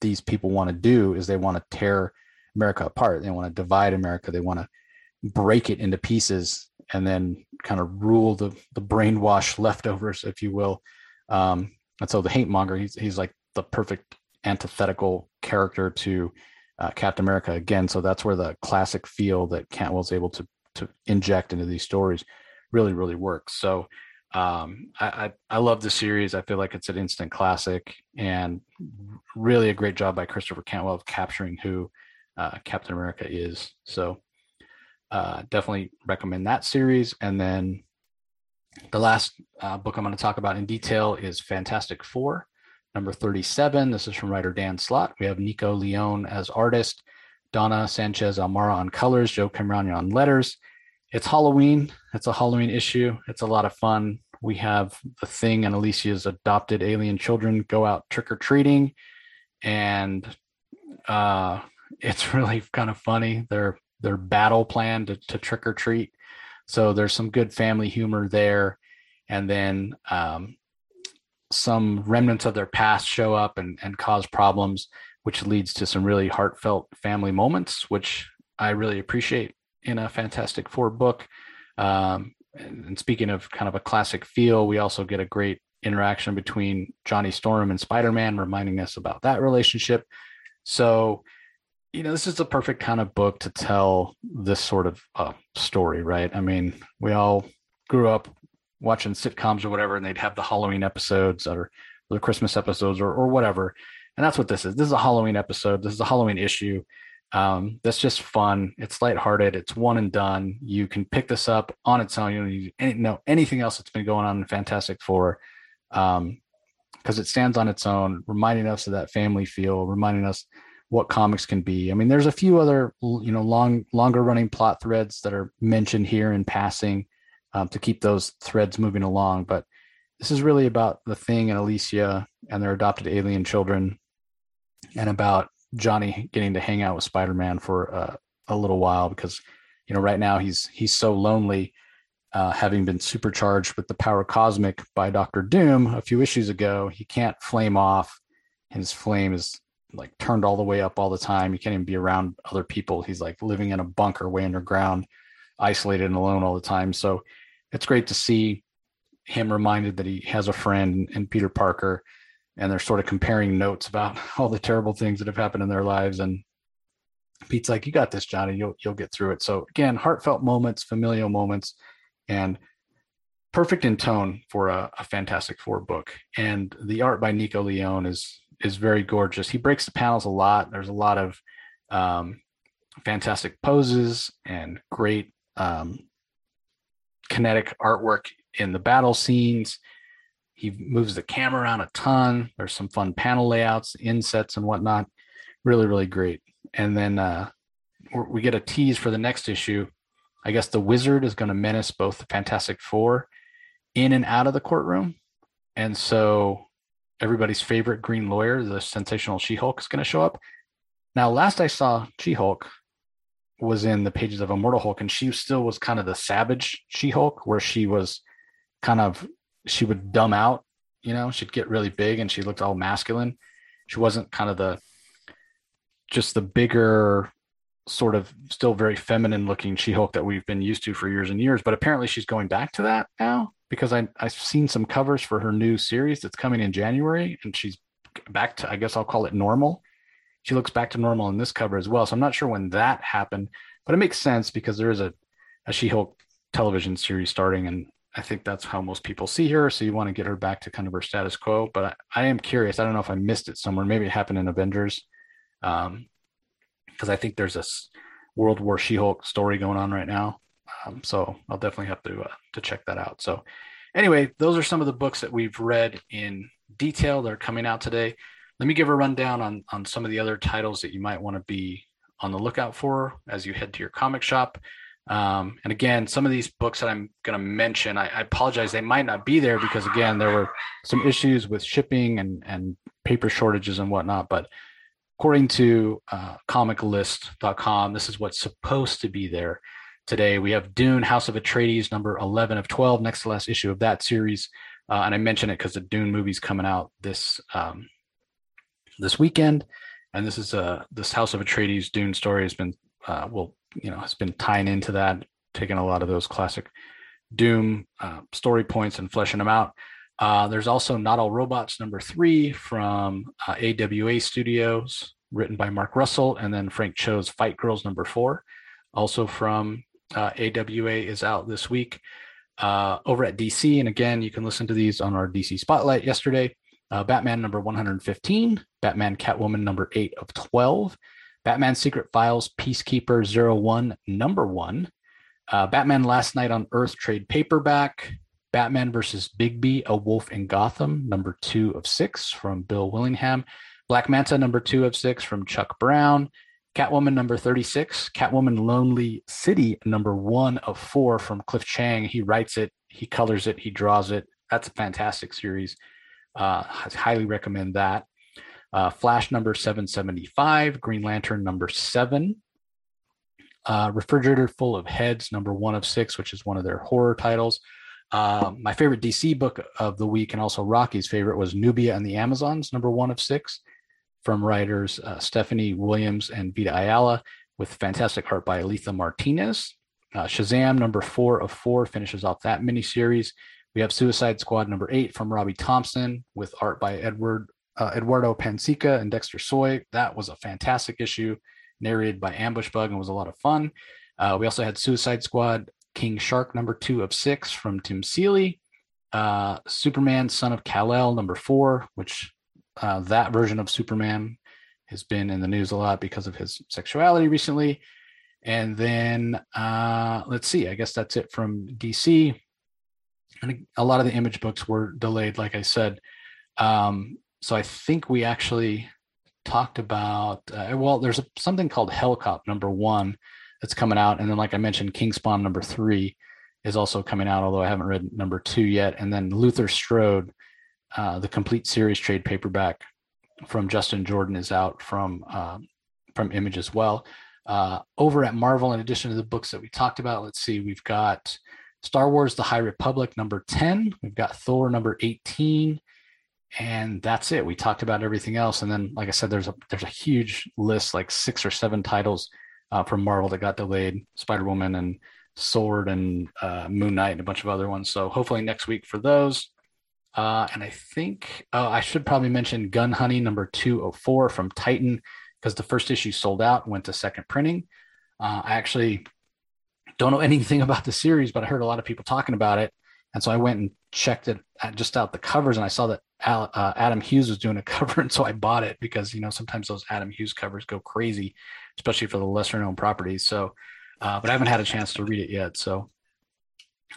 these people want to do is they want to tear America apart. They want to divide America. They want to break it into pieces and then kind of rule the the brainwash leftovers, if you will. Um, and so the hate monger, he's he's like the perfect antithetical character to uh, Captain America again. So that's where the classic feel that Cantwell's able to to inject into these stories really really works. So um, I, I, I love the series. I feel like it's an instant classic and really a great job by Christopher Cantwell of capturing who uh, Captain America is. So uh, definitely recommend that series. And then the last uh, book I'm going to talk about in detail is Fantastic Four, number 37. This is from writer Dan Slott. We have Nico Leone as artist, Dono Sanchez Almara on colors, Joe Caramagna on letters. It's Halloween. It's a Halloween issue. It's a lot of fun. We have the thing and Alicia's adopted alien children go out trick or treating, and uh, it's really kind of funny. They're their battle plan to, to trick or treat. So there's some good family humor there. And then um, some remnants of their past show up and, and cause problems, which leads to some really heartfelt family moments, which I really appreciate in a Fantastic Four book. Um, and speaking of kind of a classic feel, we also get a great interaction between Johnny Storm and Spider Man, reminding us about that relationship. So, you know, this is the perfect kind of book to tell this sort of uh, story, right? I mean, we all grew up watching sitcoms or whatever, and they'd have the Halloween episodes or the Christmas episodes or, or whatever. And that's what this is. This is a Halloween episode. This is a Halloween issue. Um, that's just fun. It's lighthearted. It's one and done. You can pick this up on its own. You don't need any, know anything else that's been going on in Fantastic Four um, because it stands on its own, reminding us of that family feel, reminding us what comics can be. I mean, there's a few other you know long longer running plot threads that are mentioned here in passing um, to keep those threads moving along, but this is really about the thing and Alicia and their adopted alien children, and about Johnny getting to hang out with Spider Man for uh, a little while because you know right now he's he's so lonely uh, having been supercharged with the power cosmic by Doctor Doom a few issues ago, he can't flame off. His flame is like turned all the way up all the time. He can't even be around other people. He's like living in a bunker way underground, isolated and alone all the time. So it's great to see him reminded that he has a friend in Peter Parker, and they're sort of comparing notes about all the terrible things that have happened in their lives. And Pete's like, "You got this, Johnny. You'll you'll get through it." So again, heartfelt moments, familial moments and perfect in tone for a, a, Fantastic Four book. And the art by Nico Leone is is very gorgeous. He breaks the panels a lot. There's a lot of um, fantastic poses and great um, kinetic artwork in the battle scenes. He moves the camera around a ton. There's some fun panel layouts, insets, and whatnot. Really, really great. And then uh, we get a tease for the next issue I guess the wizard is going to menace both the Fantastic Four in and out of the courtroom. And so everybody's favorite green lawyer, the sensational She Hulk, is going to show up. Now, last I saw She Hulk was in the pages of Immortal Hulk, and she still was kind of the savage She Hulk, where she was kind of, she would dumb out, you know, she'd get really big and she looked all masculine. She wasn't kind of the, just the bigger, sort of still very feminine looking She-Hulk that we've been used to for years and years. But apparently she's going back to that now because I, I've seen some covers for her new series that's coming in January and she's back to, I guess I'll call it normal. She looks back to normal in this cover as well. So I'm not sure when that happened, but it makes sense because there is a, a She-Hulk television series starting and I think that's how most people see her. So you want to get her back to kind of her status quo. But I, I am curious. I don't know if I missed it somewhere. Maybe it happened in Avengers. Um, because I think there's a World War She-Hulk story going on right now. Um, so I'll definitely have to uh, to check that out. So anyway, those are some of the books that we've read in detail that are coming out today. Let me give a rundown on on some of the other titles that you might want to be on the lookout for as you head to your comic shop. Um, and again, some of these books that I'm going to mention, I, I, apologize, they might not be there because again, there were some issues with shipping and and paper shortages and whatnot. But according to uh, comiclist.com, this is what's supposed to be there today. We have Dune, House of Atreides, number 11 of 12, next to last issue of that series. Uh, and I mention it because the Dune movie's coming out this um, this weekend. And this is uh, this House of Atreides Dune story has been, uh, you know, has been tying into that, taking a lot of those classic Dune uh, story points and fleshing them out. Uh, there's also Not All Robots number three from uh, AWA Studios, written by Mark Russell, and then Frank Cho's Fight Girls number four, also from uh, AWA, is out this week. Uh, over at DC, and again, you can listen to these on our DC Spotlight yesterday. Uh, Batman number 115, Batman Catwoman number 8 of 12, Batman Secret Files Peacekeeper 01 number 1, uh, Batman Last Night on Earth trade paperback, Batman versus Bigby, A Wolf in Gotham, number two of six from Bill Willingham. Black Manta, number two of six from Chuck Brown. Catwoman, number 36. Catwoman Lonely City, number one of four from Cliff Chiang. He writes it, he colors it, he draws it. That's a fantastic series. Uh, I highly recommend that. Uh, Flash number 775, Green Lantern number seven, uh, Refrigerator Full of Heads number one of six, which is one of their horror titles. Uh, my favorite DC book of the week, and also Rocky's favorite, was Nubia and the Amazons, number one of six, from writers uh, Stephanie Williams and Vita Ayala, with fantastic art by Alitha Martinez. Uh, Shazam, number four of four, finishes off that miniseries. We have Suicide Squad number eight from Robbie Thompson with art by Edward uh, Eduardo Pansica and Dexter Soy. That was a fantastic issue, narrated by Ambush Bug and was a lot of fun. Uh, we also had Suicide Squad King Shark number two of six from Tim Seeley. Uh, Superman Son of Kal-El number four, which uh, that version of Superman has been in the news a lot because of his sexuality recently. And then uh, let's see, I guess that's it from DC. And a lot of the image books were delayed, like I said. Um, so I think we actually talked about, uh, well, there's a, something called Hellcop number one that's coming out. And then, like I mentioned, King Spawn number three is also coming out, although I haven't read number two yet. And then Luther Strode, uh, the complete series trade paperback from Justin Jordan is out from uh, from Image as well. Uh, over at Marvel, in addition to the books that we talked about, let's see, we've got Star Wars: The High Republic number ten, we've got Thor number eighteen, and that's it. We talked about everything else, and then, like I said, there's a there's a huge list, like six or seven titles uh, from Marvel that got delayed: Spider Woman and Sword and uh, Moon Knight and a bunch of other ones. So hopefully next week for those. Uh, and I think oh, I should probably mention Gun Honey number 204 from Titan because the first issue sold out, went to second printing. Uh, I actually don't know anything about the series, but I heard a lot of people talking about it. And so I went and checked it just out the covers and I saw that Al, uh, Adam Hughes was doing a cover. And so I bought it because, you know, sometimes those Adam Hughes covers go crazy, especially for the lesser known properties. So, uh, but I haven't had a chance to read it yet. So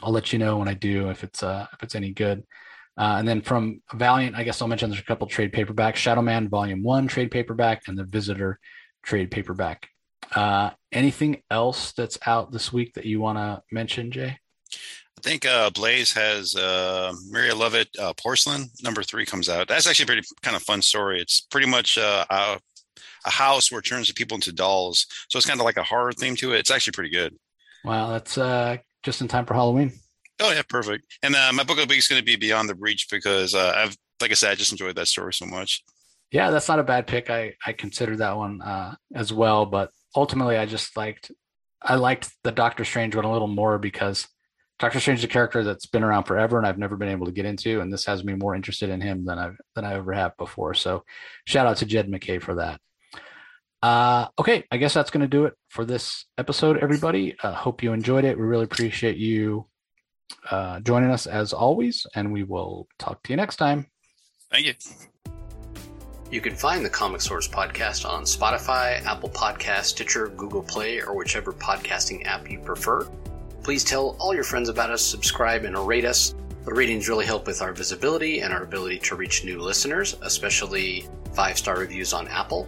I'll let you know when I do if it's, uh, if it's any good. Uh, and then from Valiant, I guess I'll mention there's a couple trade paperbacks Shadow Man Volume 1 trade paperback and the Visitor trade paperback. Uh, anything else that's out this week that you want to mention, Jay? I think uh, Blaze has uh, Maria Llovet uh, Porcelain number three comes out. That's actually a pretty kind of fun story. It's pretty much uh, a, a house where it turns the people into dolls. So it's kind of like a horror theme to it. It's actually pretty good. Wow, that's uh, just in time for Halloween. Oh yeah, perfect. And uh, my book of the week is going to be Beyond the Breach because uh, I've, like I said, I just enjoyed that story so much. Yeah, that's not a bad pick. I I considered that one uh, as well, but ultimately, I just liked I liked the Doctor Strange one a little more because Doctor Strange is a character that's been around forever, and I've never been able to get into, and this has me more interested in him than I've than I ever have before. So, shout out to Jed MacKay for that. Uh, okay, I guess that's going to do it for this episode, everybody. Uh, hope you enjoyed it. We really appreciate you uh, joining us as always, and we will talk to you next time. Thank you. You can find the Comic Source podcast on Spotify, Apple Podcast, Stitcher, Google Play, or whichever podcasting app you prefer. Please tell all your friends about us, subscribe, and rate us. The ratings really help with our visibility and our ability to reach new listeners, especially five star reviews on Apple.